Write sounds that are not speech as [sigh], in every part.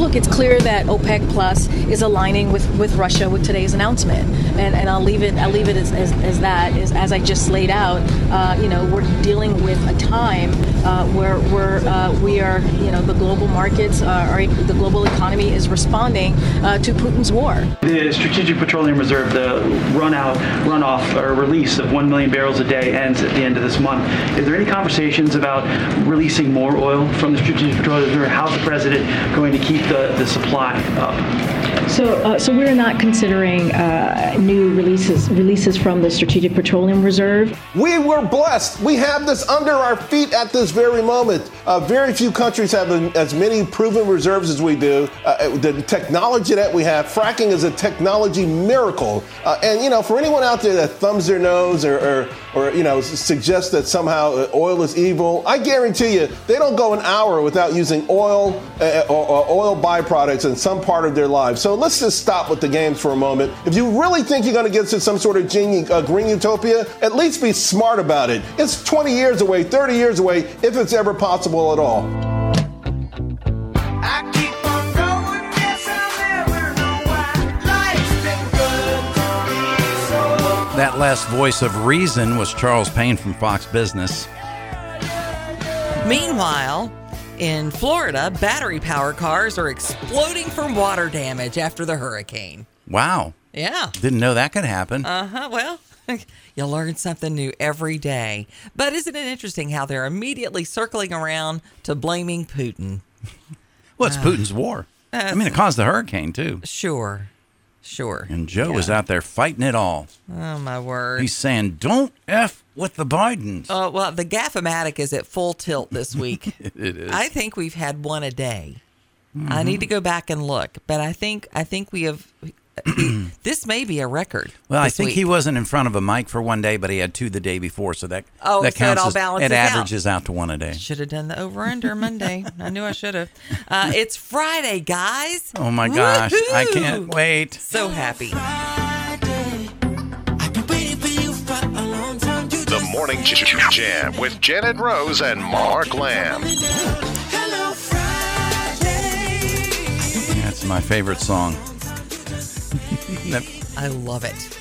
look, it's clear that OPEC Plus is aligning with, with Russia with today's announcement, and, and I'll leave it I'll leave it as, as, as that as, as I just laid out. Uh, you know, we're dealing with a time uh, where we're uh, we are you know the global markets are the global economy is responding uh, to Putin's war. The Strategic Petroleum Reserve, the run out runoff or release of one million barrels a day ends at the end of this month. Is there any conversations about releasing more oil from the Strategic Petroleum Reserve? How's the president going to keep the, the supply up? So, uh, so we're not considering uh, new releases releases from the Strategic Petroleum Reserve. We were blessed. We have this under our feet at this very moment. Uh, very few countries have as many proven reserves as we do. Uh, the technology that we have, fracking is a technology miracle. Uh, and you know, for anyone out there that thumbs their nose or, or, or you know suggests that somehow oil is evil, I guarantee you they don't go an hour without using oil uh, or, or oil byproducts in some part of their lives. So let's just stop with the games for a moment. If you really think you're going to get to some sort of genie, uh, green utopia, at least be smart about it. It's 20 years away, 30 years away, if it's ever possible at all. That last voice of reason was Charles Payne from Fox Business. Meanwhile, in Florida, battery power cars are exploding from water damage after the hurricane. Wow. Yeah. Didn't know that could happen. Uh huh. Well, [laughs] you learn something new every day. But isn't it interesting how they're immediately circling around to blaming Putin? [laughs] well, it's uh, Putin's war. I mean, it caused the hurricane, too. Sure. Sure. And Joe yeah. was out there fighting it all. Oh, my word. He's saying, don't F with the Bidens. Oh, uh, well, the Gaffomatic is at full tilt this week. [laughs] it is. I think we've had one a day. Mm-hmm. I need to go back and look, but I think I think we have [clears throat] this may be a record. Well, I think week. he wasn't in front of a mic for one day, but he had two the day before, so that oh, that so counts. It, all as, it averages out. out to one a day. Should have done the over under Monday. I knew I should have. Uh, it's Friday, guys. Oh my gosh, Woo-hoo! I can't wait. So happy. Morning Jam with Janet Rose and Mark Lamb. That's my favorite song. [laughs] I love it.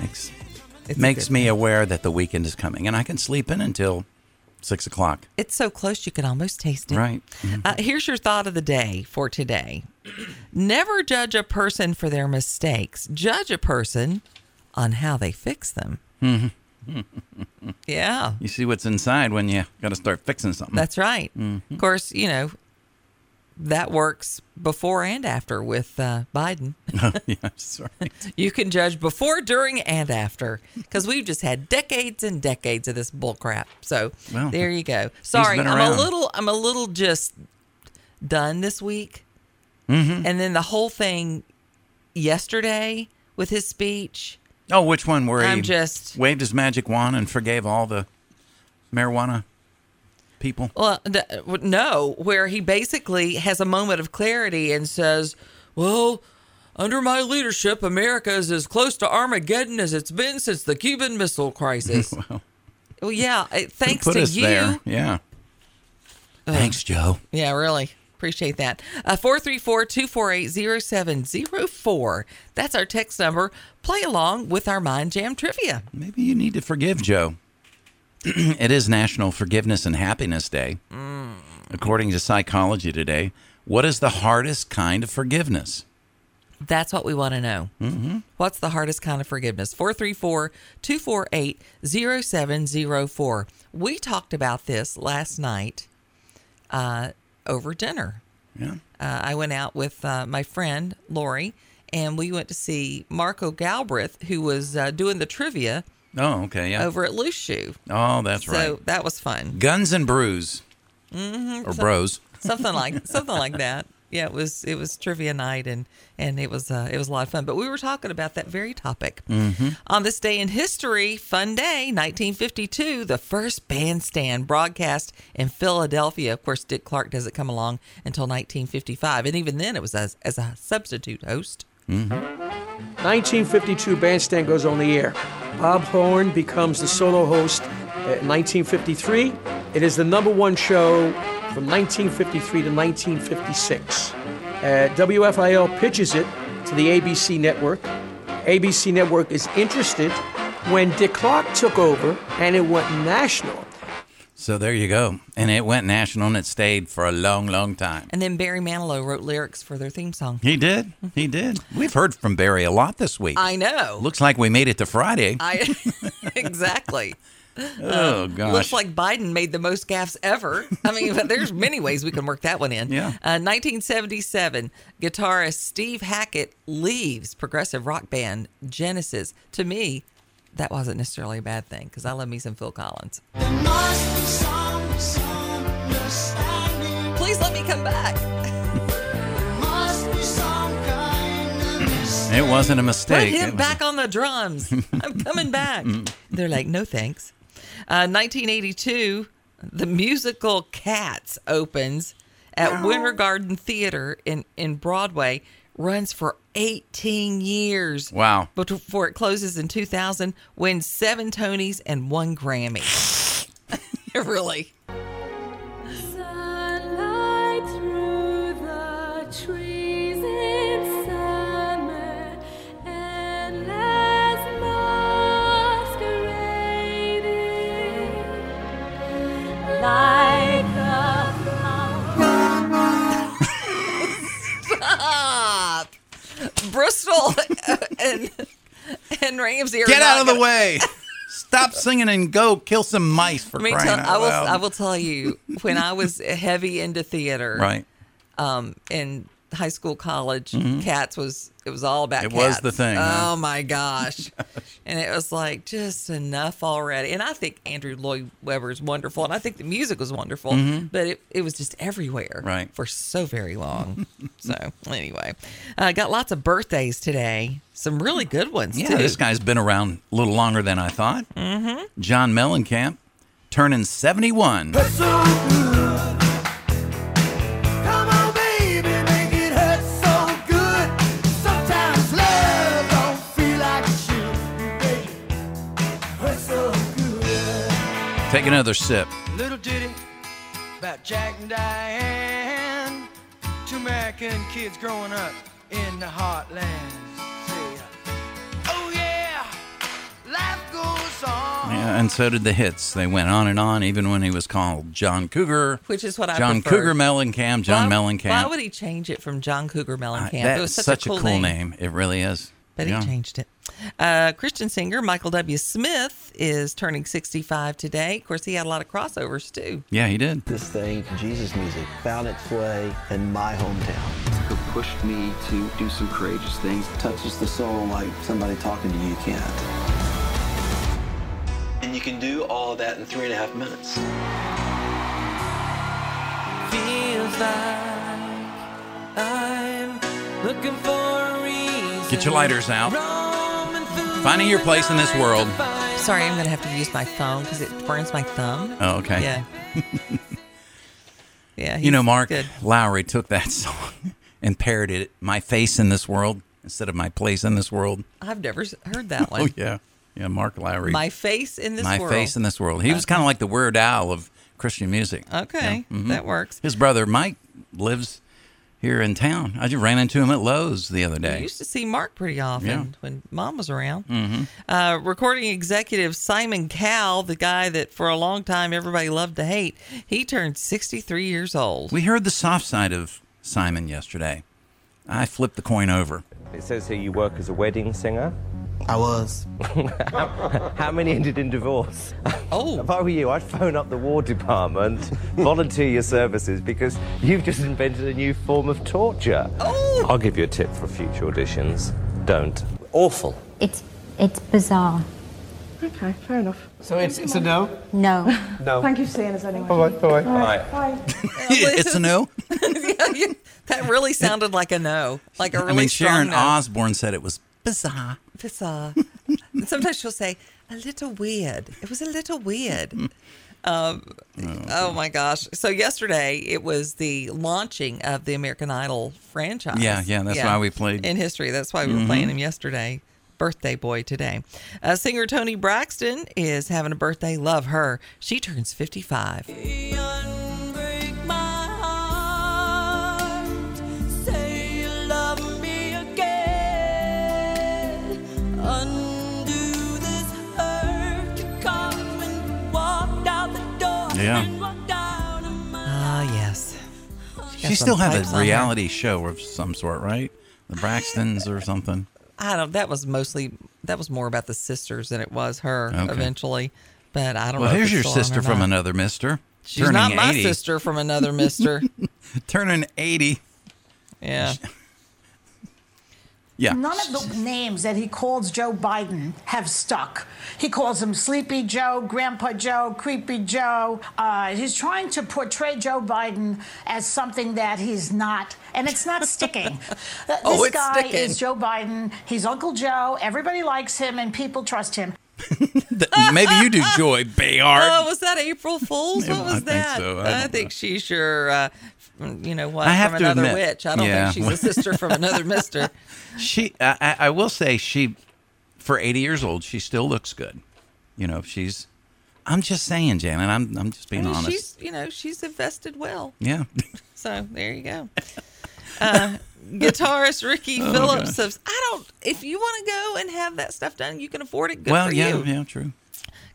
Makes it's makes me aware that the weekend is coming, and I can sleep in until six o'clock. It's so close you can almost taste it. Right. Mm-hmm. Uh, here's your thought of the day for today: Never judge a person for their mistakes. Judge a person on how they fix them. Mm-hmm. [laughs] yeah. You see what's inside when you got to start fixing something. That's right. Mm-hmm. Of course, you know that works before and after with uh, Biden. [laughs] oh, yes, right. [laughs] You can judge before, during, and after because we've just had decades and decades of this bullcrap. So well, there you go. Sorry, I'm a little, I'm a little just done this week, mm-hmm. and then the whole thing yesterday with his speech. Oh, which one? Where I'm he just waved his magic wand and forgave all the marijuana people? Well, no, where he basically has a moment of clarity and says, "Well, under my leadership, America is as close to Armageddon as it's been since the Cuban Missile Crisis." [laughs] well, well, yeah, thanks to you. There. Yeah. Uh, Thanks, Joe. Yeah, really. Appreciate that. Uh, 434 248 0704. That's our text number. Play along with our Mind Jam trivia. Maybe you need to forgive Joe. [clears throat] it is National Forgiveness and Happiness Day. Mm. According to Psychology Today, what is the hardest kind of forgiveness? That's what we want to know. Mm-hmm. What's the hardest kind of forgiveness? 434 248 0704. We talked about this last night uh, over dinner. Yeah. Uh, I went out with uh, my friend, Lori, and we went to see Marco Galbraith, who was uh, doing the trivia Oh, okay, yeah. Over at Loose Shoe. Oh, that's so right. So that was fun. Guns and Brews. Mm-hmm. Or Bros. something like something like that. Yeah, it was it was trivia night and and it was uh, it was a lot of fun. But we were talking about that very topic mm-hmm. on this day in history. Fun day, 1952, the first bandstand broadcast in Philadelphia. Of course, Dick Clark doesn't come along until 1955, and even then, it was as as a substitute host. Mm-hmm. 1952 Bandstand goes on the air. Bob Horn becomes the solo host in 1953. It is the number one show from 1953 to 1956. Uh, WFIL pitches it to the ABC network. ABC network is interested. When Dick Clark took over and it went national, So there you go. And it went national and it stayed for a long, long time. And then Barry Manilow wrote lyrics for their theme song. He did. He did. We've heard from Barry a lot this week. I know. Looks like we made it to Friday. I [laughs] [laughs] exactly. Oh, gosh. Looks like Biden made the most gaffes ever. I mean, but there's many ways we can work that one in. Yeah. Uh, 1977, guitarist Steve Hackett leaves progressive rock band Genesis. To me, that wasn't necessarily a bad thing because I love me some Phil Collins. Please let me come back. it wasn't a mistake. It him back on the drums. I'm coming back. [laughs] They're like, no thanks. Uh, 1982, the musical Cats opens at Winter Garden Theater in, in Broadway, runs for 18 years. Wow. Before it closes in 2000, wins seven Tonys and one Grammy. [laughs] really? Sunlight through the trees like a Stop. Bristol and, and Ramsey are Get not out of the gonna- way. Stop singing and go kill some mice for Let me crying tell, out I will. loud. I will tell you when I was heavy into theater, Right. Um, in high school, college, cats was it was all about. It was cats. the thing, Oh huh? my [laughs] gosh, and it was like just enough already. And I think Andrew Lloyd Webber is wonderful, and I think the music was wonderful, but it, it was just everywhere, Mm-hmm. Right. for so very long. [laughs] so anyway, I uh, got lots of birthdays today. Some really good ones Yeah, too. this guy's been around a little longer than I thought. Mm-hmm. John Mellencamp turning 71. Take another sip. Little ditty about Jack and Diane. Two American kids growing up in the heartland. Oh yeah, life goes on. Yeah, and so did the hits. They went on and on, even when he was called John Cougar. Which is what I prefer. John prefer. Cougar Mellencamp. John why, Mellencamp. Why would he change it from John Cougar Uh, Mellencamp? That's it was such, such a cool, name. It really is. But Yeah. he changed it. Uh, Christian singer Michael W. Smith is turning 65 today. Of course, he had a lot of crossovers too. Yeah, he did. This thing, Jesus music, found its way in my hometown. It pushed me to do some courageous things. Touches the soul like somebody talking to you can't. And you can do all of that in three and a half minutes. Feels like I'm looking for a reason. Get your lighters out. Finding your place in this world. Sorry, I'm going to have to use my phone because it burns my thumb. Oh, okay. Yeah. [laughs] yeah. You know, Mark good. Lowry took that [laughs] song and parodied it, "My Face in This World" instead of "My Place in This World." I've never heard that [laughs] one. Oh yeah, yeah. Mark Lowry. My face in this My world. face in this world. He was kind of like the Weird Al of Christian music. Okay, Yeah, mhm. that works. His brother Mike lives here in town. I just ran into him at Lowe's the other I day. used to see Mark pretty often Yeah. when mom was around. hmm Uh, recording executive Simon Cowell, the guy that for a long time everybody loved to hate, he turned 63 years old. We heard the soft side of Simon yesterday. I flipped the coin over. It says here you work as a wedding singer. I was. [laughs] How many ended in divorce? Oh. [laughs] if I were you, I'd phone up the War Department, [laughs] volunteer your services because you've just invented a new form of torture. Oh. I'll give you a tip for future auditions. Don't. Awful. It's it's bizarre. Okay, fair enough. So it's, it's a no? No. No. Thank you for seeing us anyway. Bye-bye, bye-bye. Bye. Bye. it's a no. Yeah, yeah. that really sounded like a no, like a really I mean, Sharon no. Osbourne said it was bizarre. Bizarre. and sometimes she'll say a little weird. It was a little weird. [laughs] Um, oh my gosh! So yesterday it was the launching of the American Idol franchise. Yeah, yeah, that's why we played- in history. That's why we were Mhm. playing him yesterday. Birthday boy today. Uh, singer Toni Braxton is having a birthday. Love her. She turns fifty-five. She still had a reality show of some sort, right? The Braxtons or something. I don't. That was mostly. That was more about the sisters than it was her. Okay. Eventually, but I don't Well, know. here's your still on or sister from not. another mister. She's not my 80. sister from another mister. [laughs] Turning 80. yeah. Yeah. None of the names that he calls Joe Biden have stuck. He calls him Sleepy Joe, Grandpa Joe, Creepy Joe. Uh, he's trying to portray Joe Biden as something that he's not, and it's not sticking. [laughs] Uh, Oh, this it's guy sticking. is Joe Biden. He's Uncle Joe. Everybody likes him, and people trust him. [laughs] Maybe you do, Joy Behar. Oh, was that April Fool's? [laughs] What I was think that? so. I I, don't think she's your, uh, you know what, I have from to another admit- witch. I don't yeah. think she's a sister from [laughs] another mister. She, I, I I will say, she, for 80 years old, she still looks good. You know, she's. I'm just saying, Janet. I'm, I'm just I being mean, honest. she's, you know, she's invested well. Yeah. [laughs] So there you go. Uh, guitarist Ricky Oh, Phillips of I don't. If you want to go and have that stuff done, you can afford it. Good well, for yeah, you. yeah, true.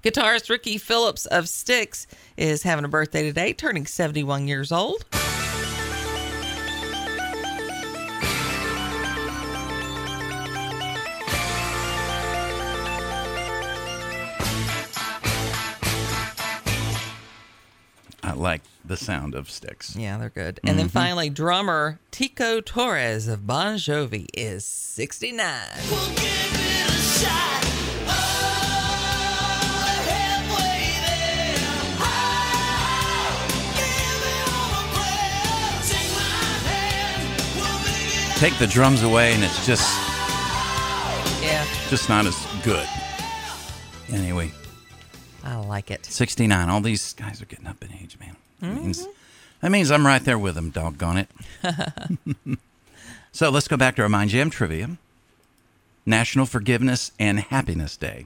Guitarist Ricky Phillips of Styx is having a birthday today, turning 71 years old. Like the sound of sticks. Yeah, they're good. And then Mhm. finally, drummer Tico Torres of Bon Jovi is 69. Take the drums away, and it's just, Yeah, just not as good. Anyway, I like it. 69. All these guys are getting up in age, man. That means, Mm-hmm. that means I'm right there with them, doggone it. [laughs] so let's go back to our Mind Jam trivia. National Forgiveness and Happiness Day.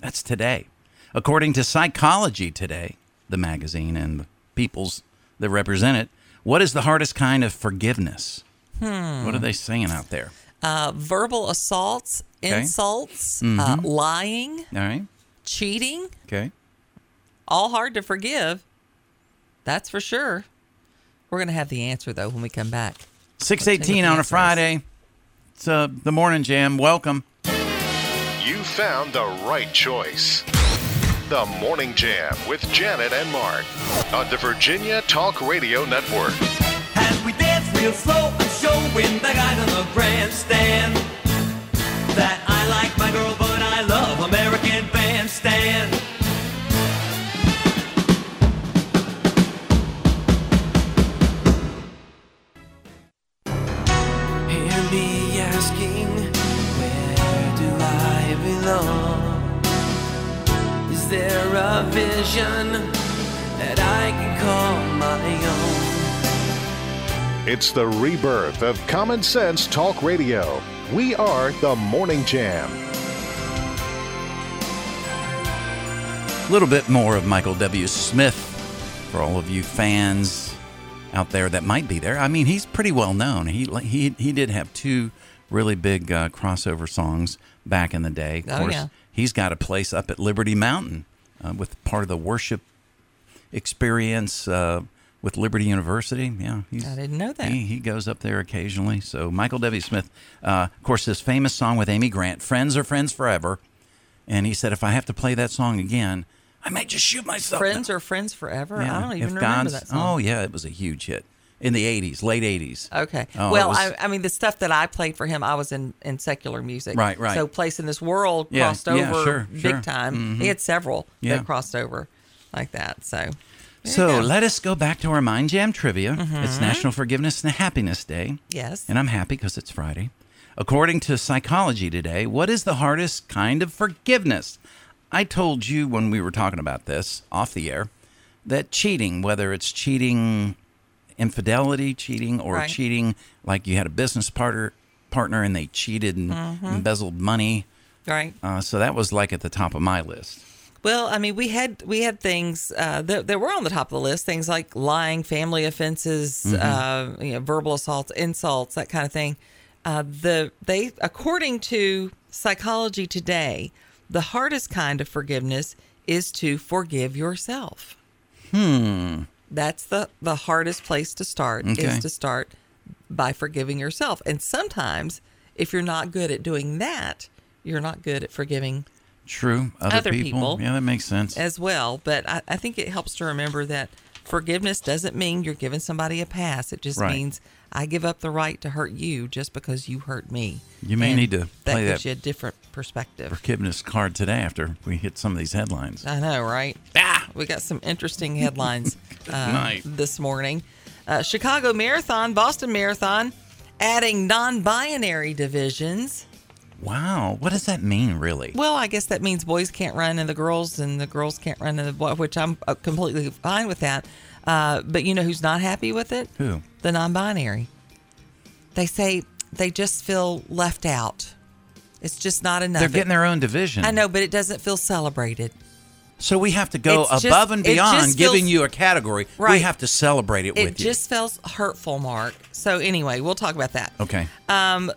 That's today. According to Psychology Today, the magazine and the peoples that represent it, what is the hardest kind of forgiveness? Hmm. What are they saying out there? Uh, verbal assaults, Okay. insults, uh, Mhm. lying, All right. Cheating, Okay. all hard to forgive. That's for sure. We're going to have the answer, though, when we come back. 618 on a Friday. It's uh, the morning jam. Welcome. You found the right choice. The Morning Jam with Janet and Mark on the Virginia Talk Radio Network. As we dance real slow, I'm showing the guys on the grandstand that I like my girl, but I love American Bandstand. Hear me asking, where do I belong? Is there a vision that I can call my own? It's the rebirth of Common Sense Talk Radio. We are the Morning Jam. A little bit more of Michael W. Smith for all of you fans out there that might be there. I mean, he's pretty well known. He he he did have two really big uh, crossover songs back in the day. Of Oh, course, yeah. he's got a place up at Liberty Mountain uh, with part of the worship experience uh, with Liberty University. Yeah, he's, I didn't know that. He, he goes up there occasionally. So Michael W. Smith, uh, of course, this famous song with Amy Grant, "Friends Are Friends Forever," and he said, if I have to play that song again, I might just shoot myself. Friends are friends forever. I don't even if remember God's- that song. Oh yeah, it was a huge hit in the '80s, late '80s. Okay. Oh, well, was- I, I mean, the stuff that I played for him, I was in, in secular music. Right, right. So, Place in This World Yeah, crossed yeah, over sure, big sure. time. Mhm. He had several Yeah. that crossed over like that. So, So let us go back to our Mind Jam trivia. It's Mhm. National Forgiveness and Happiness Day. Yes. And I'm happy because it's Friday. According to Psychology Today, what is the hardest kind of forgiveness? I told you when we were talking about this off the air that cheating, whether it's cheating infidelity, cheating, or Right. cheating like you had a business partner partner and they cheated and Mhm. embezzled money. Right. Uh, so that was like at the top of my list. Well, I mean, we had we had things uh, that, that were on the top of the list. Things like lying, family offenses, Mhm. uh, you know, verbal assaults, insults, that kind of thing. Uh, the they according to Psychology Today, the hardest kind of forgiveness is to forgive yourself. Hmm. That's the the hardest place to start Okay. is to start by forgiving yourself. And sometimes if you're not good at doing that, you're not good at forgiving True. Other, Other people. people. Yeah, that makes sense. as well. But I, I think it helps to remember that forgiveness doesn't mean you're giving somebody a pass. It just Right. means I give up the right to hurt you just because you hurt me. You may And need to that play gives that you a different perspective. forgiveness card today after we hit some of these headlines. I know, right? Ah, we got some interesting headlines [laughs] uh, this morning. Uh, Chicago Marathon, Boston Marathon, adding non-binary divisions. Wow. What does that mean, really? Well, I guess that means boys can't run and the girls, and the girls can't run and the boy, which I'm uh, completely fine with that. Uh, but you know who's not happy with it? Who? The non-binary. They say they just feel left out. It's just not enough. They're getting their own division. I know, but it doesn't feel celebrated. So we have to go It's just- above and it just beyond giving you a category. We Right. have to celebrate it, It with just feels hurtful, Mark. So anyway, we'll talk about that. you. Okay. Um,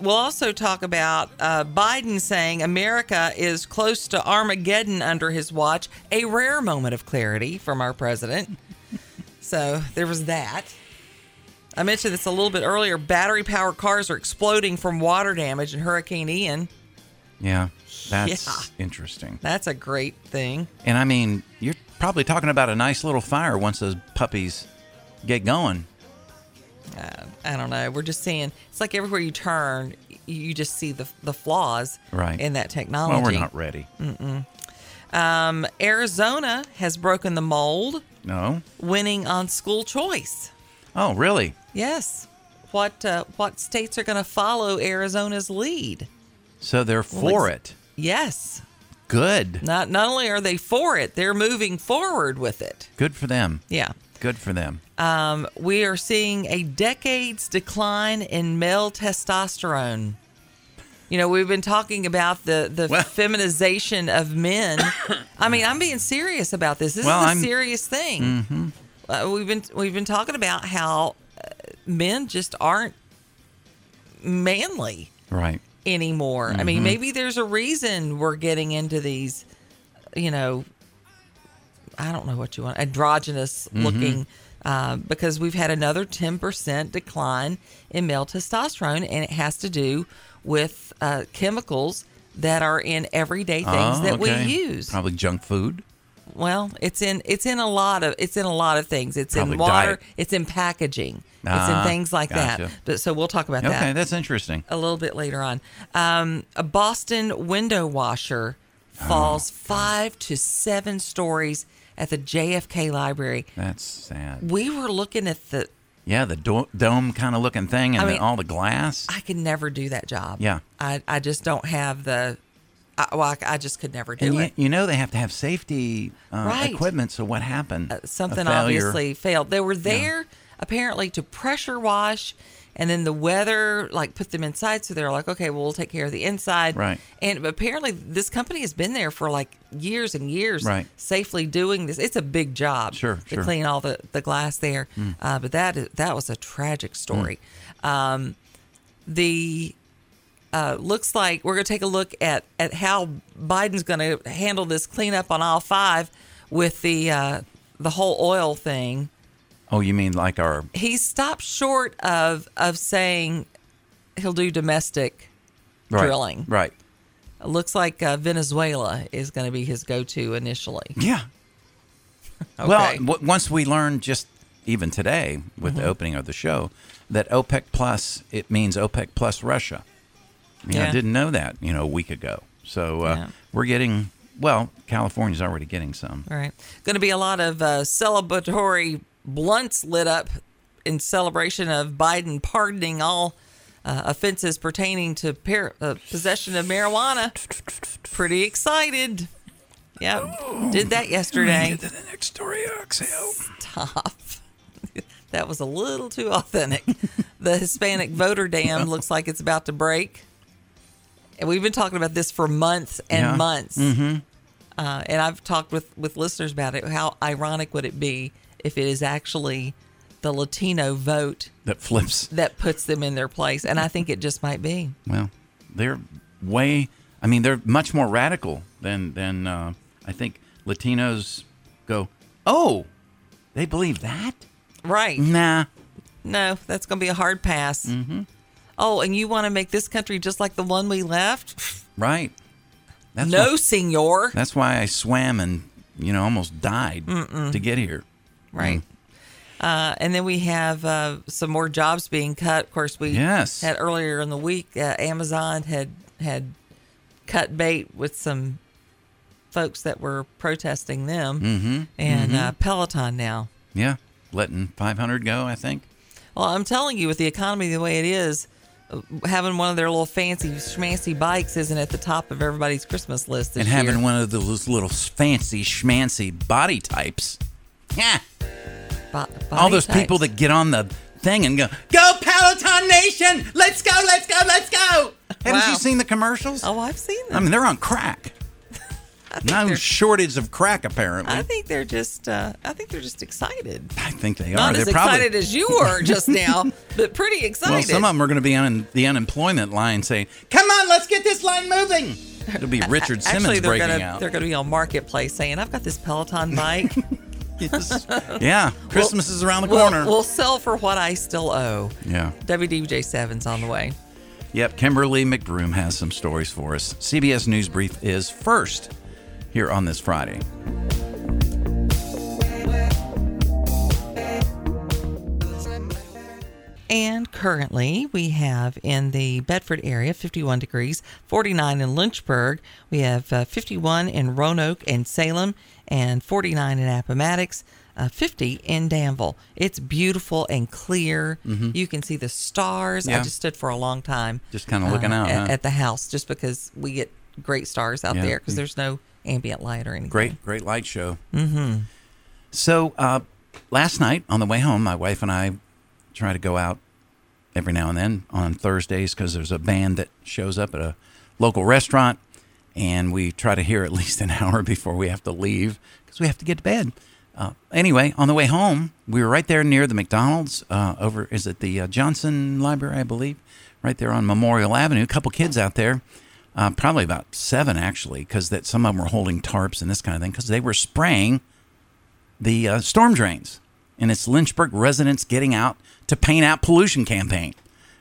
we'll also talk about uh, Biden saying America is close to Armageddon under his watch, a rare moment of clarity from our president. So there was that. I mentioned this a little bit earlier. Battery powered cars are exploding from water damage in Hurricane Ian. Yeah. That's Yeah. interesting. That's a great thing. And I mean, you're probably talking about a nice little fire once those puppies get going. Uh, I don't know. We're just seeing it's like everywhere you turn, you just see the the flaws Right. in that technology. Well, we're not ready. Um, Arizona has broken the mold, No. winning on school choice. Oh, really? Yes. What uh, what states are going to follow Arizona's lead? So they're for ex- it. Yes. Good. Not not only are they for it, they're moving forward with it. Good for them. Yeah. Good for them. Um, we are seeing a decades decline in male testosterone. You know, we've been talking about the the feminization of men. [coughs] I mean, I'm being serious about this. This Well, is a I'm- serious thing. Mhm. Uh, we've been we've been talking about how uh, men just aren't manly Right. anymore. I mean, Mhm. maybe there's a reason we're getting into these, you know, I don't know what you want, androgynous Mhm. looking, uh, because we've had another 10% decline in male testosterone, and it has to do with uh, chemicals that are in everyday things Oh, that okay. we use. Probably junk food. Well, it's in it's in a lot of it's in a lot of things. It's Probably in water. diet. It's in packaging. it's Ah, in things like gotcha. that. But so we'll talk about that. Okay, that's interesting. A little bit later on. Um, a Boston window washer Oh, falls five to seven stories at the JFK Library. That's sad. We were looking at the. Yeah, the do- dome kind of looking thing and I the- all the glass. I could never do that job. Yeah. I I just don't have the. I, well, I, I just could never do and you, it. you know they have to have safety uh, Right. Uh, equipment. So what happened? A something obviously failed. They were there apparently to pressure wash, and then the weather like put them inside. So they're like, okay, well, we'll take care of the inside. Right. And apparently, this company has been there for like years and years, Right. safely doing this. It's a big job, Sure, to sure. clean all the the glass there. Mm. Uh, but that is, that was a tragic story. Um, the uh, looks like we're going to take a look at at how Biden's going to handle this cleanup on all five with the uh, the whole oil thing. Oh, you mean like our? He stopped short of of saying he'll do domestic Right, drilling. Right. It looks like uh, Venezuela is going to be his go to initially. Yeah. [laughs] Okay. Well, w- once we learned just even today with Mhm. the opening of the show that OPEC plus it means OPEC plus Russia. I mean, I didn't know that you know a week ago. So uh, Yeah. we're getting well. California's already getting some. All right. Going to be a lot of uh, celebratory blunts lit up in celebration of Biden pardoning all uh, offenses pertaining to par- uh, possession of marijuana. Pretty excited. Yeah, did that yesterday. To the next story, Axel. Stop. [laughs] that was a little too authentic. the Hispanic voter dam [laughs] looks like it's about to break. And we've been talking about this for months and Yeah. months. Mhm. Uh, and I've talked with, with listeners about it. How ironic would it be if it is actually the Latino vote That flips. that puts them in their place? And I think it just might be. Well, they're way. I mean, they're much more radical than than uh, I think Latinos go. Oh, They believe that? Right. Nah. No, that's going to be a hard pass. Mm-hmm. Oh, and you want to make this country just like the one we left? Right. That's no, why- senor. That's why I swam and you know almost died Mm-mm. to get here. Right. Uh, and then we have uh, some more jobs being cut. Of course, we Yes. had earlier in the week uh, Amazon had had cut bait with some folks that were protesting them, Mhm. and. Uh, Peloton now. Yeah, letting 500 go. I think. Well, I'm telling you, with the economy the way it is, uh, having one of their little fancy schmancy bikes isn't at the top of everybody's Christmas list and having year. one of those little fancy schmancy body types. Yeah. Bo- All those people that get on the thing and go, "Go Peloton Nation! Let's go! Let's go! Let's go!" Haven't Wow. you seen the commercials? Oh, I've seen them. I mean, they're on crack. [laughs] No shortage of crack, apparently. I think they're just. Uh, I think they're just excited. I think they are. Not They're as probably- excited as you were [laughs] just now, but pretty excited. Well, some of them are going to be on the unemployment line saying, "Come on, let's get this line moving." It'll be [laughs] Richard Simmons Actually, breaking gonna out. they're gonna be on marketplace saying, "I've got this Peloton bike. [laughs] Yeah, Christmas is around the We'll- corner. We'll, sell for what I still owe." Yeah. WDJ seven's on the way. Yep, Kimberly McBroom has some stories for us. CBS News Brief is first here on this Friday. And currently, we have in the Bedford area 51 degrees, 49 in Lynchburg. We have uh, 51 in Roanoke and Salem, and 49 in Appomattox, uh, 50 in Danville. It's beautiful and clear. Mhm. You can see the stars. I just stood for a long time, Just kinda looking uh, out, at, huh? at the house, just because we get great stars out Yeah. there because there's no ambient light or anything. Great, great light show. Mm-hmm. So uh, last night on the way home, my wife and I try to go out every now and then on Thursdays because there's a band that shows up at a local restaurant, and we try to hear at [laughs] least an hour before we have to leave because we have to get to bed. Uh, anyway, on the way home, we were right there near the McDonald's uh, over. Is it the uh, Johnson Library, I believe, right there on Memorial Avenue. A couple kids out there, uh, probably about seven actually, because that some of them were holding tarps and this kind of thing because they were spraying the uh, storm drains, and it's Lynchburg residents getting out to paint out pollution campaign.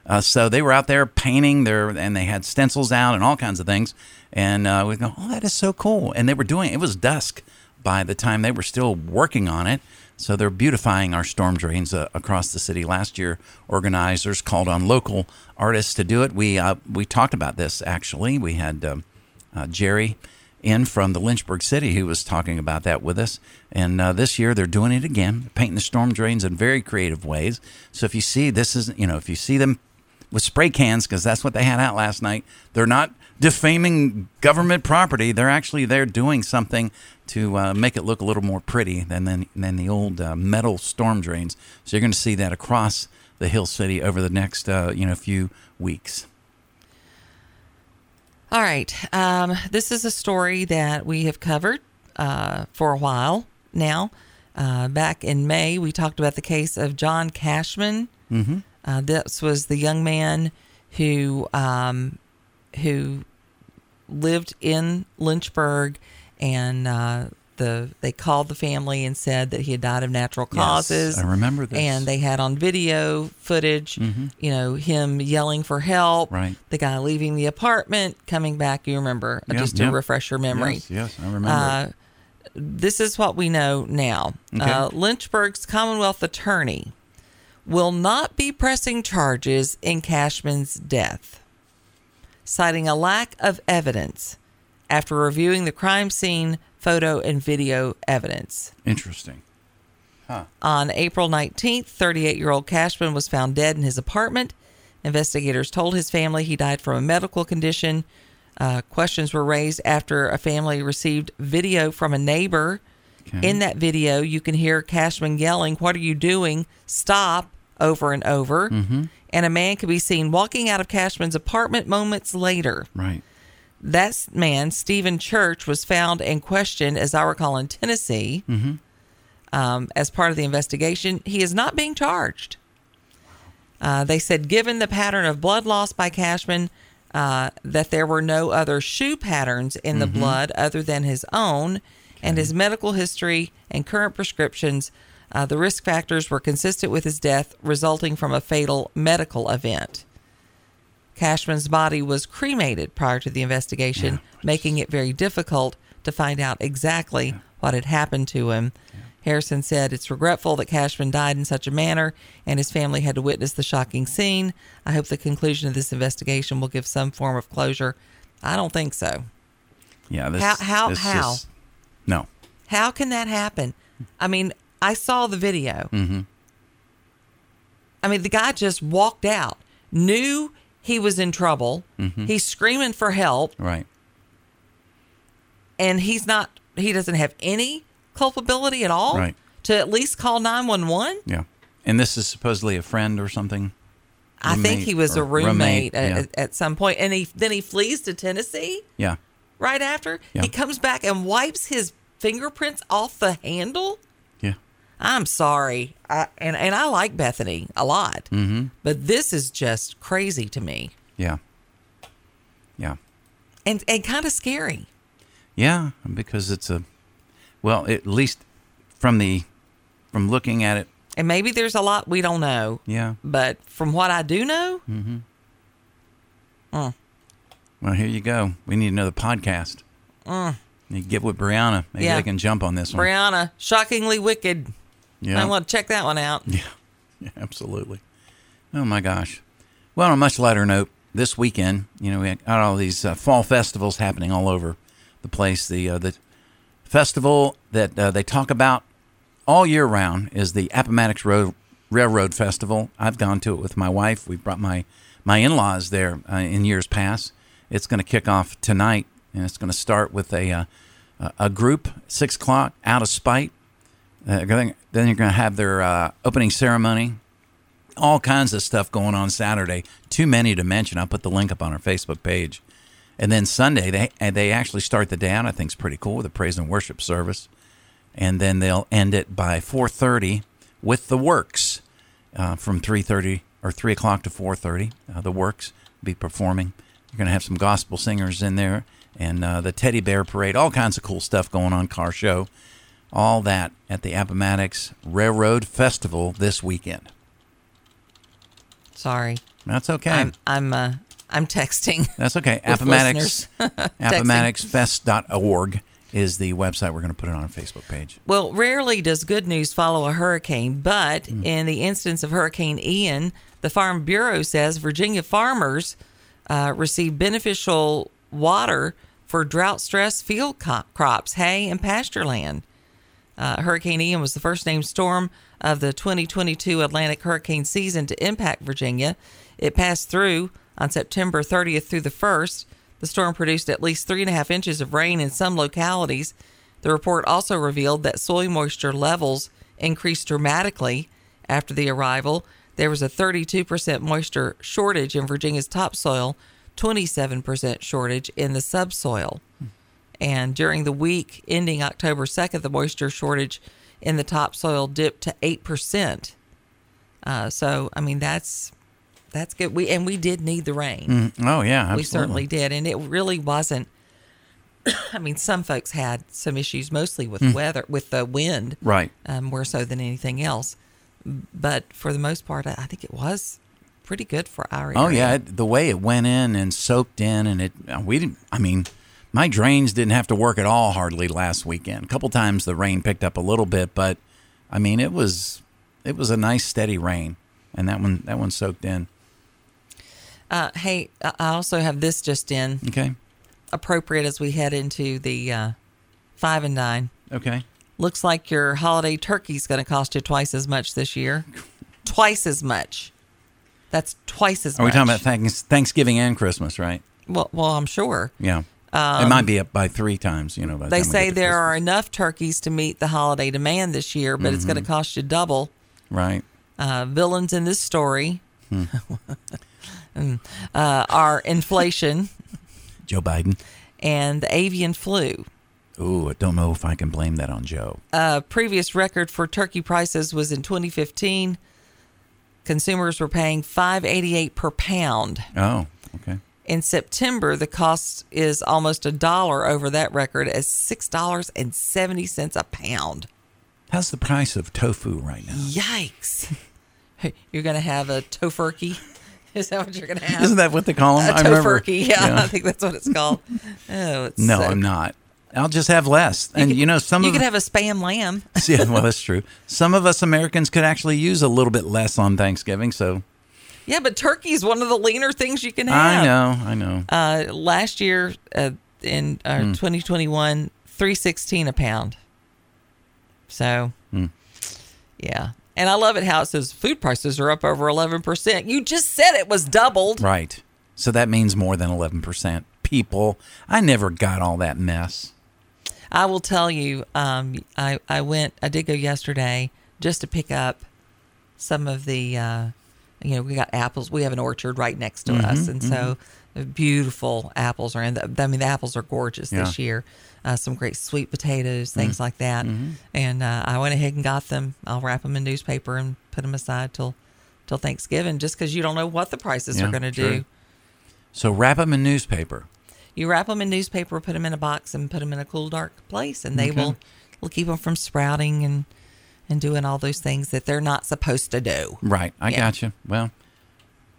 Uh, so they were out there painting their, and they had stencils out and all kinds of things. And uh, we go, oh, that is so cool. And they were doing. It was dusk by the time they were still working on it. So they're beautifying our storm drains uh, across the city. Last year, organizers called on local artists to do it. We uh, we talked about this actually. We had um, uh, Jerry in from the Lynchburg City who was talking about that with us. And uh, this year they're doing it again, painting the storm drains in very creative ways. So if you see this is, you know, if you see them with spray cans, because that's what they had out last night, they're not defaming government property. They're actually they're doing something to uh, make it look a little more pretty than than, than the old uh, metal storm drains. So you're going to see that across the Hill City over the next uh, you know few weeks. All right. Um, this is a story that we have covered uh, for a while now. Uh, back in May, we talked about the case of John Cashman. Mm-hmm. Uh, this was the young man who um, who lived in Lynchburg, and uh, the they called the family and said that he had died of natural Yes, causes. I remember this. And they had on video footage, Mhm. you know, him yelling for help. Right. The guy leaving the apartment, coming back. You remember? Yeah, just to refresh your memory. Yes, yes, I remember. Uh, this is what we know now. Okay. Uh, Lynchburg's Commonwealth attorney will not be pressing charges in Cashman's death, citing a lack of evidence after reviewing the crime scene photo and video evidence. Interesting. Huh. On April 19th, 38 year old Cashman was found dead in his apartment. Investigators told his family he died from a medical condition. Uh, questions were raised after a family received video from a neighbor. In that video, you can hear Cashman yelling, What are you doing? Stop, over and over. Mhm. And a man could be seen walking out of Cashman's apartment moments later. Right. That man, Stephen Church, was found and questioned, as I recall, in Tennessee Mm-hmm. um, as part of the investigation. He is not being charged. Uh, they said, given the pattern of blood loss by Cashman, uh, that there were no other shoe patterns in the Mhm. blood other than his own, and his medical history and current prescriptions, Uh, the risk factors were consistent with his death, resulting from a fatal medical event. Cashman's body was cremated prior to the investigation, making it very difficult to find out exactly what had happened to him. Harrison said, It's regretful that Cashman died in such a manner and his family had to witness the shocking scene. I hope the conclusion of this investigation will give some form of closure. I don't think so. Yeah. This, How- how- this how? just- no. How can that happen? I mean, I saw the video. Mm-hmm. I mean, the guy just walked out, knew he was in trouble. Mhm. He's screaming for help, Right. and he's not, he doesn't have any culpability at all Right. to at least call 911. Yeah. And this is supposedly a friend or something. I think he was a roommate, yeah. at, at some point, and he then he flees to Tennessee yeah. right after. Yeah. He comes back and wipes his fingerprints off the handle. I'm sorry, I, and and I like Bethany a lot, Mm-hmm. but this is just crazy to me, Yeah. Yeah. and and kind of scary. Yeah, because it's a well, at least from the from looking at it, And maybe there's a lot we don't know, yeah. but from what I do know, Mm-hmm. mm, Well, here you go. We need another podcast. mm, You get with Brianna. Maybe Yeah. they can jump on this one. Brianna, shockingly wicked. Yeah. I want to check that one out. [laughs] Yeah, yeah, absolutely. Oh my gosh. Well, on a much lighter note, this weekend, you know, we got all these uh, fall festivals happening all over the place. The uh, the festival that uh, they talk about all year round is the Appomattox Road Railroad Festival. I've gone to it with my wife. We brought my my in-laws there uh, in years past. It's going to kick off tonight, and it's going to start with a uh, a- a group six o'clock out of spite. Uh, then you're going to have their uh, opening ceremony. All kinds of stuff going on Saturday. Too many to mention. I'll put the link up on our Facebook page. And then Sunday, they they actually start the day out. I think is pretty cool with a praise and worship service, and then they'll end it by 4:30 with the works uh, from 3:30 or 3 o'clock to 4:30. Uh, the works be performing. You're going to have some gospel singers in there, and uh, the teddy bear parade. All kinds of cool stuff going on. Car show, all that at the Appomattox Railroad Festival this weekend. Sorry, That's okay. I'm I'm uh, I'm texting. That's okay. Appomattox. [laughs] AppomattoxFest.org is the website. We're going to put it on our Facebook page. Well, rarely does good news follow a hurricane, but in the instance of Hurricane Ian, the Farm Bureau says Virginia farmers uh, received beneficial water for drought stressed field co- crops, hay, and pasture land. Uh, hurricane Ian was the first named storm of the 2022 Atlantic hurricane season to impact Virginia. It passed through on September 30th through the 1st. The storm produced at least three and a half inches of rain in some localities. The report also revealed that soil moisture levels increased dramatically after the arrival. There was a 32% moisture shortage in Virginia's topsoil, 27% shortage in the subsoil. And during the week ending October 2nd, the moisture shortage in the topsoil dipped to 8%. Uh, so, I mean, that's that's good. We and we did need the rain. Mm, oh, yeah. We certainly did, and it really wasn't. [coughs] I mean, some folks had some issues, mostly with Mm. weather, with the wind, Right. Um, more so than anything else. But for the most part, I think it was pretty good for our area. Oh yeah, the way it went in and soaked in, and it uh, we didn't. I mean, my drains didn't have to work at all hardly last weekend. A couple times the rain picked up a little bit, but I mean it was it was a nice steady rain, and that one that one soaked in. Uh, hey, I also have this just in. Okay. Appropriate as we head into the uh, five and nine. Okay. Looks like your holiday turkey's going to cost you twice as much this year. twice as much. That's twice as much. Are we talking about thanks, Thanksgiving and Christmas, right? Well, well, I'm sure. Yeah. It Um, might be up by three times. You know. The They say there Christmas. are enough turkeys to meet the holiday demand this year, but it's going to cost you double. right. Uh, villains in this story Hmm. [laughs] mm, uh, are inflation [laughs] Joe Biden. and the avian flu. Ooh, I don't know if I can blame that on Joe. Uh, previous record for turkey prices was in 2015. Consumers were paying 5.88 per pound. Oh, okay. In September, the cost is almost a dollar over that record as six dollars and seventy cents a pound. How's the price of tofu right now? Yikes! [laughs] You're gonna have a tofurkey. [laughs] Is that what you're gonna have? Isn't that what they call 'em? A I remember- tofurkey. Yeah, yeah. I think that's what it's called. [laughs] Oh, it's No, so- I'm not. I'll just have less. And you, know, some you of could have a spam lamb. yeah, well, that's true. Some of us Americans could actually use a little bit less on Thanksgiving. So Yeah, but turkey is one of the leaner things you can have. I know, I know. Uh, last year uh, in uh, Hmm. 2021, three sixteen a pound. So, Hmm. yeah, and I love it how it says food prices are up over eleven percent. You just said it was doubled. Right. So that means more than 11%. People, I never got all that mess. I will tell you, um, I I went, I did go yesterday just to pick up some of the, uh, you know, we got apples. We have an orchard right next to us, Mhm, and so beautiful apples are in. The, I mean, the apples are gorgeous this year. Uh, some great sweet potatoes, things Mm. like that. Mhm. And uh, I went ahead and got them. I'll wrap them in newspaper and put them aside till till Thanksgiving, just because you don't know what the prices Yeah, are going to do. So wrap them in newspaper. You wrap them in newspaper, put them in a box, and put them in a cool, dark place, and they Okay. will will keep them from sprouting and and doing all those things that they're not supposed to do. Right. I Yeah. got you. Well,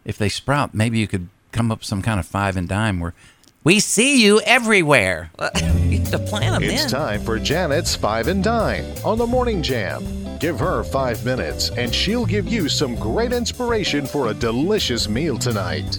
if they sprout, maybe you could come up with some kind of five and dime where we see you everywhere. [laughs] you have to plant them It's in. time for Janet's Five and Dime on the Morning Jam. Give her five minutes, and she'll give you some great inspiration for a delicious meal tonight.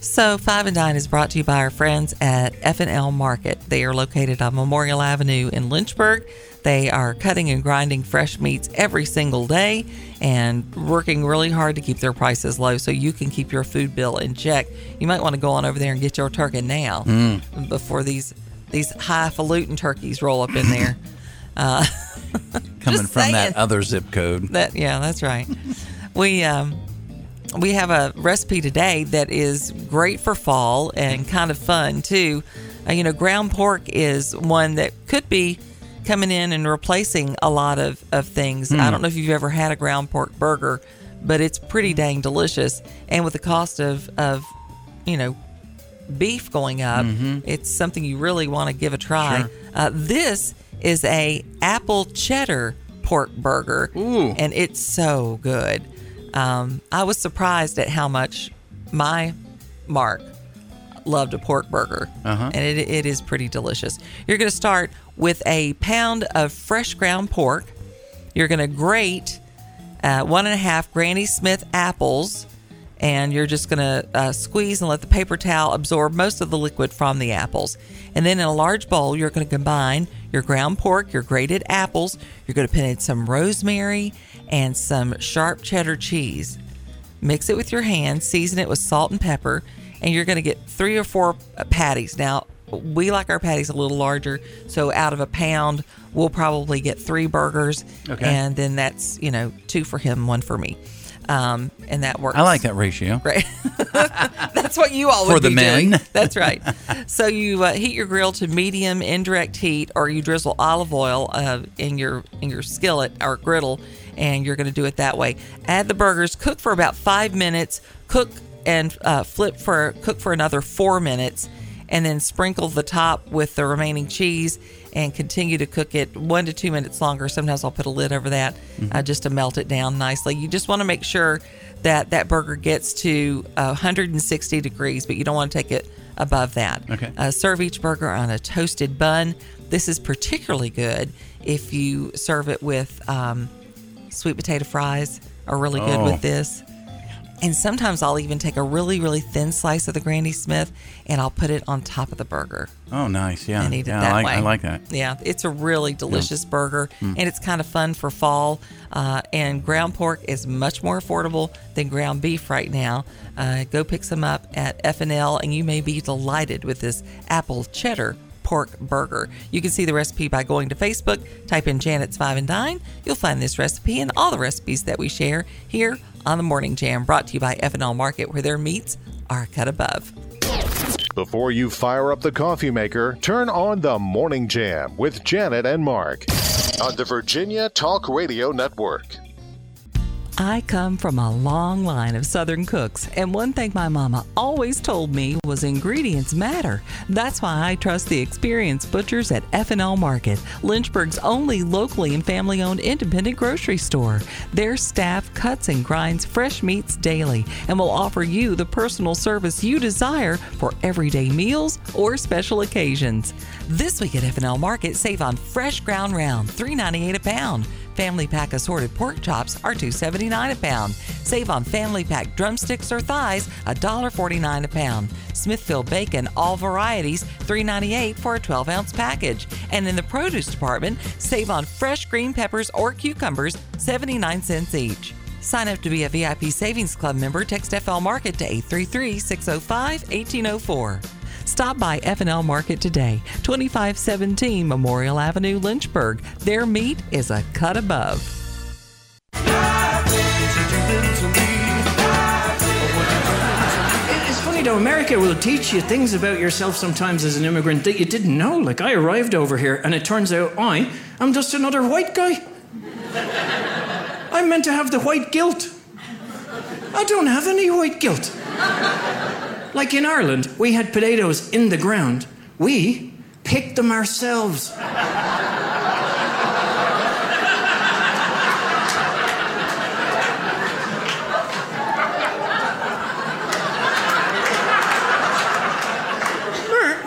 So Five and Dine is brought to you by our friends at F&L Market. They are located on Memorial Avenue in Lynchburg. They are cutting and grinding fresh meats every single day and working really hard to keep their prices low so you can keep your food bill in check. You might want to go on over there and get your turkey now Mm. before these these highfalutin turkeys roll up in there. [laughs] Uh, [laughs] Coming from that other zip code. That yeah, that's right. we um we have a recipe today that is great for fall and kind of fun too. Uh, you know, ground pork is one that could be coming in and replacing a lot of, of things. Hmm. I don't know if you've ever had a ground pork burger, but it's pretty dang delicious. And with the cost of, of you know, beef going up, Mhm. it's something you really want to give a try. Sure. Uh, this is a apple cheddar pork burger, and it's so good. Um, I was surprised at how much my Mark loved a pork burger, Uh-huh. and it, it is pretty delicious. You're going to start with a pound of fresh ground pork. You're going to grate uh, one and a half Granny Smith apples, and you're just going to uh, squeeze and let the paper towel absorb most of the liquid from the apples. And then in a large bowl, you're going to combine your ground pork, your grated apples. You're going to put in some rosemary and some sharp cheddar cheese. Mix it with your hands, season it with salt and pepper, and you're going to get three or four patties. Now, we like our patties a little larger, so out of a pound, we'll probably get three burgers, Okay. and then that's you know two for him, one for me, um, and that works. I like that ratio. Right. [laughs] That's what you all For the men. doing. That's right. [laughs] so you uh, heat your grill to medium indirect heat, or you drizzle olive oil uh, in your in your skillet or griddle, and you're going to do it that way. Add the burgers, cook for about five minutes, cook and uh, flip for cook for another four minutes, and then sprinkle the top with the remaining cheese. And continue to cook it one to two minutes longer. Sometimes I'll put a lid over that Mm-hmm. uh, just to melt it down nicely. You just want to make sure that that burger gets to uh, 160 degrees, but you don't want to take it above that. Okay. Uh, serve each burger on a toasted bun. This is particularly good if you serve it with um, sweet potato fries. Are really good Oh. with this. And sometimes I'll even take a really, really thin slice of the Granny Smith and I'll put it on top of the burger Oh, nice. Yeah. and eat it that I like, way. I like that. Yeah, it's a really delicious burger, Mm. and it's kind of fun for fall. Uh, and ground pork is much more affordable than ground beef right now. Uh, go pick some up at F&L, and you may be delighted with this apple cheddar pork burger. You can see the recipe by going to Facebook, type in Janet's Five and Dine. You'll find this recipe and all the recipes that we share here on the Morning Jam, brought to you by F&L Market, where their meats are cut above. Before you fire up the coffee maker, turn on the Morning Jam with Janet and Mark on the Virginia Talk Radio Network. I come from a long line of Southern cooks, and one thing my mama always told me was ingredients matter. That's why I trust the experienced butchers at F&L Market, Lynchburg's only locally and family-owned independent grocery store. Their staff cuts and grinds fresh meats daily and will offer you the personal service you desire for everyday meals or special occasions. This week at F&L Market, save on fresh ground round, $3.98 a pound. Family pack assorted pork chops are $2.79 a pound. Save on family pack drumsticks or thighs, $1.49 a pound. Smithfield bacon, all varieties, $3.98 for a 12 ounce package. And in the produce department, save on fresh green peppers or cucumbers, 79 cents each. Sign up to be a VIP Savings Club member. Text FL Market to 833 605 1804. Stop by F&L Market today, 2517 Memorial Avenue, Lynchburg. Their meat is a cut above. It's funny though, America will teach you things about yourself sometimes as an immigrant that you didn't know. Like, I arrived over here and it turns out I am just another white guy. I'm meant to have the white guilt. I don't have any white guilt. Like in Ireland, we had potatoes in the ground. We picked them ourselves.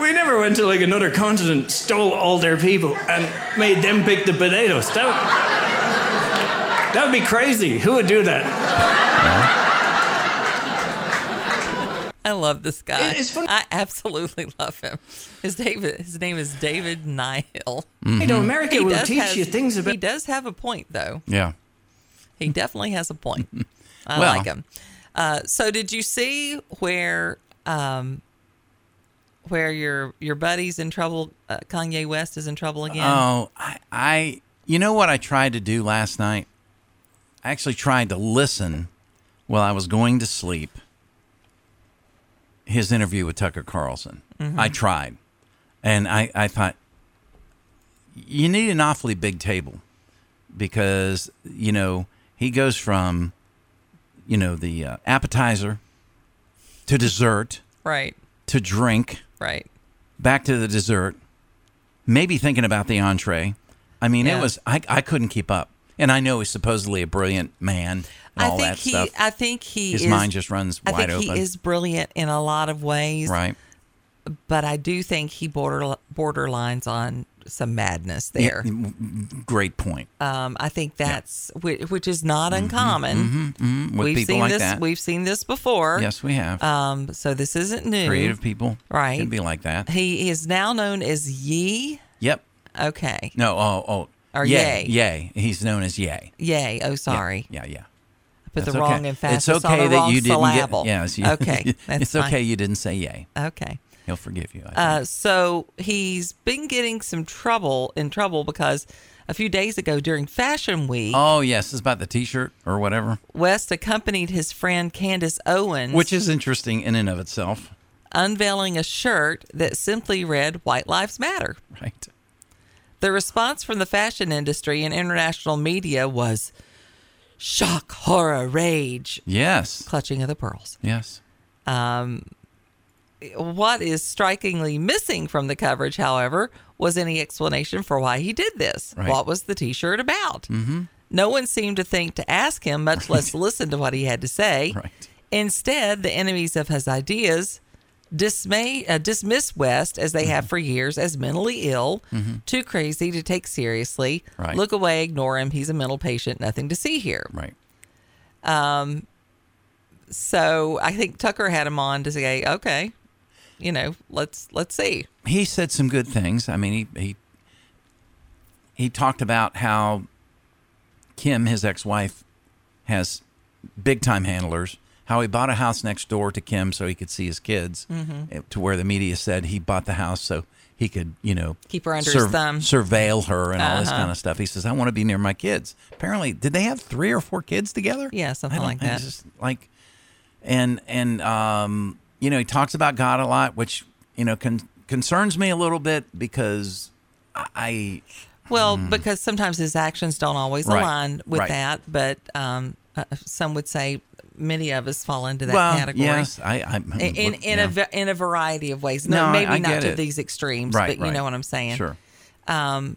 We never went to like another continent, stole all their people, and made them pick the potatoes. That, would, that would be crazy. Who would do that? I love this guy. I absolutely [laughs] love him. His David, his name is David Nihill. You know, America He will does teach has- you things about. He does have a point, though. Yeah. He definitely has a point. [laughs] I Well- like him. Uh, so, did you see where um, where your your buddy's in trouble? Uh, Kanye West is in trouble again. Oh, I, I, you know what I tried to do last night? I actually tried to listen while I was going to sleep. His interview with Tucker Carlson. Mhm. I tried, and I, I thought you need an awfully big table because you know he goes from you know the uh, appetizer to dessert Right. to drink Right. back to the dessert, maybe thinking about the entree. I mean, Yeah. it was I, I couldn't keep up. And I know he's supposedly a brilliant man I think he. stuff. I think he. His is, mind just runs I wide think open. he is brilliant in a lot of ways. right. But I do think he border borderlines on some madness there. m- great point. Um, I think that's whi- which is not uncommon. mhm, mhm, with we've seen like this. that. We've seen this before. Yes, we have. Um, so this isn't new. Creative people right? can be like that. He is now known as Yee. Yep. Okay. No. Oh. Oh. Or yay. Yay. He's known as Yay. Yay. Oh, sorry. Yeah. Yeah. I put That's the wrong okay. emphasis It's okay on the that wrong you didn't syllable. get. Yes. You, okay. [laughs] That's it's okay you didn't say Yay. Okay. He'll forgive you. Uh, so he's been getting some trouble in trouble because a few days ago during Fashion Week, oh yes, it's about the T-shirt or whatever, West accompanied his friend Candace Owens, which is interesting in and of itself. unveiling a shirt that simply read "White Lives Matter." Right. The response from the fashion industry and international media was shock, horror, rage, Yes. clutching of the pearls. Yes. Um, what is strikingly missing from the coverage, however, was any explanation for why he did this. Right. What was the T-shirt about? Mm-hmm. No one seemed to think to ask him, much less listen to what he had to say. Right. Instead, the enemies of his ideas dismay, uh, dismiss West, as they Mm-hmm. have for years, as mentally ill, Mhm. too crazy to take seriously. Right. Look away, ignore him. He's a mental patient. Nothing to see here. Right. Um. So I think Tucker had him on to say, okay, you know, let's let's see. he said some good things. I mean, he he he talked about how Kim, his ex-wife, has big time handlers. How he bought a house next door to Kim so he could see his kids. Mhm. eh, To where the media said he bought the house so he could, you know, Keep her under his thumb. surveil her, and all this Uh-huh. kind of stuff. He says, "I want to be near my kids." Apparently, did they have three or four kids together? Yeah, something like that. just like, and and um, you know, he talks about God a lot, which you know con- concerns me a little bit because I Well, because sometimes his actions don't always Hmm. Right, align with right. that, but um, uh, some would say many of us fall into that well, category. yes, I, I in in, in yeah. a in a variety of ways. No, No, maybe I not to it. these extremes, Right, but you right. know what I'm saying. Sure. Um,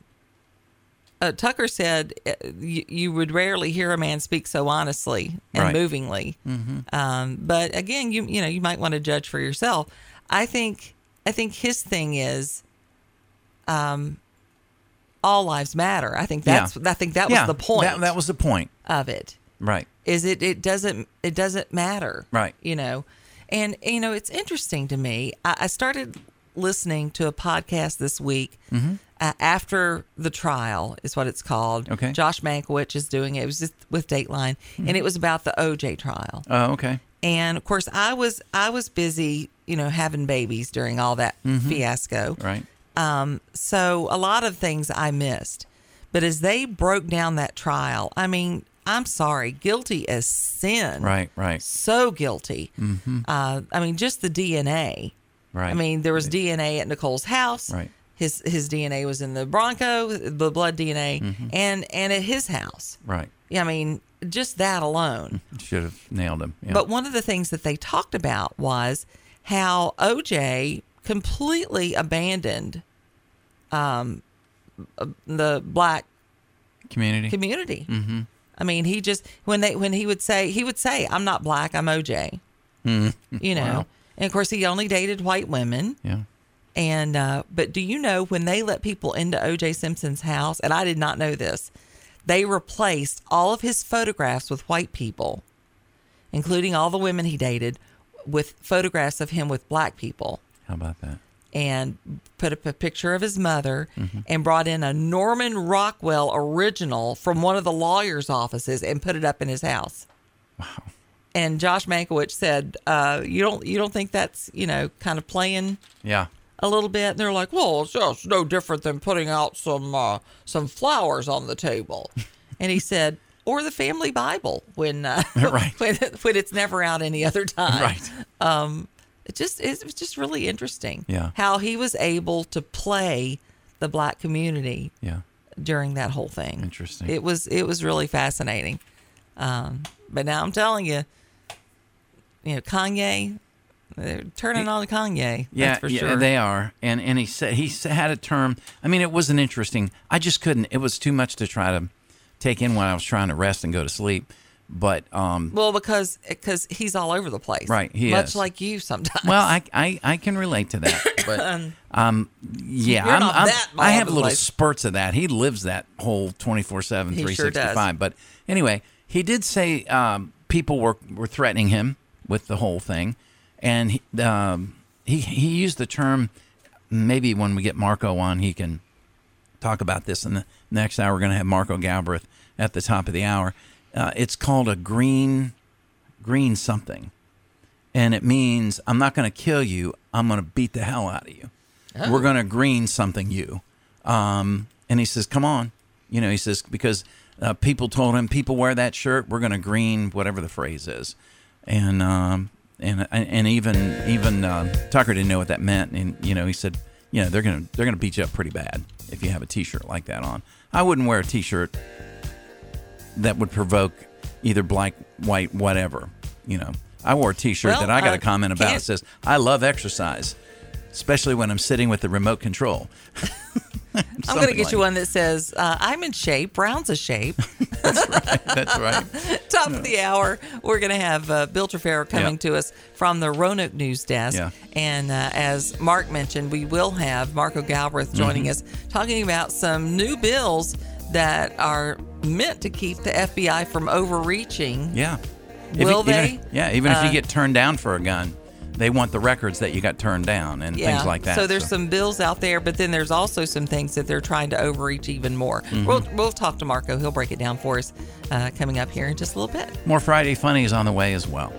uh, Tucker said uh, you, you would rarely hear a man speak so honestly and Right. movingly. Mhm. Um, but again, you you know you might want to judge for yourself. I think I think his thing is, um, all lives matter. I think that's I think that was Yeah, the point. That, that was the point. of it Right. Is it it doesn't it doesn't matter Right. you know and you know it's interesting to me i, I started listening to a podcast this week Mhm. uh, after the trial is what it's called Okay. josh mankiewicz is doing it it was just with dateline and it was about the oj trial Oh, okay. and of course i was i was busy you know having babies during all that Mhm. fiasco Right. um, so a lot of things I missed. But as they broke down that trial, I mean, I'm sorry, guilty as sin. Right. Right. So guilty. Mhm. Uh, I mean, just the DNA. Right. I mean, there was DNA at Nicole's house. Right. His his DNA was in the Bronco, the blood DNA, Mhm. and and at his house. Right. Yeah, I mean, just that alone. [laughs] Should have nailed him. Yeah. But one of the things that they talked about was how OJ completely abandoned um, uh, the black community. community. Mm-hmm. I mean, he just when they when he would say he would say, "I'm not black, I'm OJ," you know. Wow. And of course, he only dated white women. Yeah. And uh, but do you know when they let people into OJ Simpson's house? And I did not know this. They replaced all of his photographs with white people, including all the women he dated, with photographs of him with black people How about that? And put up a picture of his mother Mhm. and brought in a Norman Rockwell original from one of the lawyer's offices and put it up in his house. Wow. And Josh Mankiewicz said, uh, "You don't you don't think that's you know kind of playing Yeah. a little bit?" And they're like, "Well, it's just no different than putting out some uh, some flowers on the table." [laughs] and he said, "Or the family Bible when uh, [laughs] Right. [laughs] when, when it's never out any other time." Right. Um, it just it was just really interesting. Yeah. How he was able to play the black community. Yeah. During that whole thing. Interesting. It was it was really fascinating. Um, but now I'm telling you, you know, Kanye, they're turning on Kanye. Yeah, that's for yeah, sure. they are. And and he said he had a term. I mean, it wasn't interesting. I just couldn't. It was too much to try to take in when I was trying to rest and go to sleep. But um, well, because because he's all over the place. Right, he much is. like you sometimes. well, I, I I can relate to that. [laughs] But Um, um, yeah, I'm, not I'm- that I have little place. spurts of that. He lives that whole 24 7, He sure does. 365. But anyway, he did say um, people were were threatening him with the whole thing, and he, um, he he used the term. Maybe when we get Marco on, he can talk about this. In the next hour, we're going to have Marco Galbraith at the top of the hour. Uh, it's called a green, green something, and it means I'm not going to kill you. I'm going to beat the hell out of you. Oh. We're going to green something you. Um, and he says, "Come on," you know. He says because uh, people told him people wear that shirt. We're going to green whatever the phrase is, and um, and and even even uh, Tucker didn't know what that meant, and you know he said, you know they're gonna they're gonna beat you up pretty bad if you have a T-shirt like that on. I wouldn't wear a T-shirt that would provoke either black, white, whatever. You know, I wore a T-shirt Well, that I got uh, a comment about. It says, "I love exercise, especially when I'm sitting with the remote control." [laughs] I'm going to get like you one that says, uh, "I'm in shape. Brown's a shape." [laughs] That's right. That's right. [laughs] Top of the hour, we're going to have uh, Bill Trefero coming Yeah. to us from the Roanoke News Desk. Yeah. And uh, as Mark mentioned, we will have Marco Galbraith joining Mhm. us talking about some new bills that are meant to keep the FBI from overreaching. Yeah. Will you- even they? if- yeah. Even if Uh, you get turned down for a gun, they want the records that you got turned down and things like that. So there's some bills out there, but then there's also some things that they're trying to overreach even more. Mhm. We'll we'll talk to Marco. He'll break it down for us uh, coming up here in just a little bit. more Friday funnies on the way as well.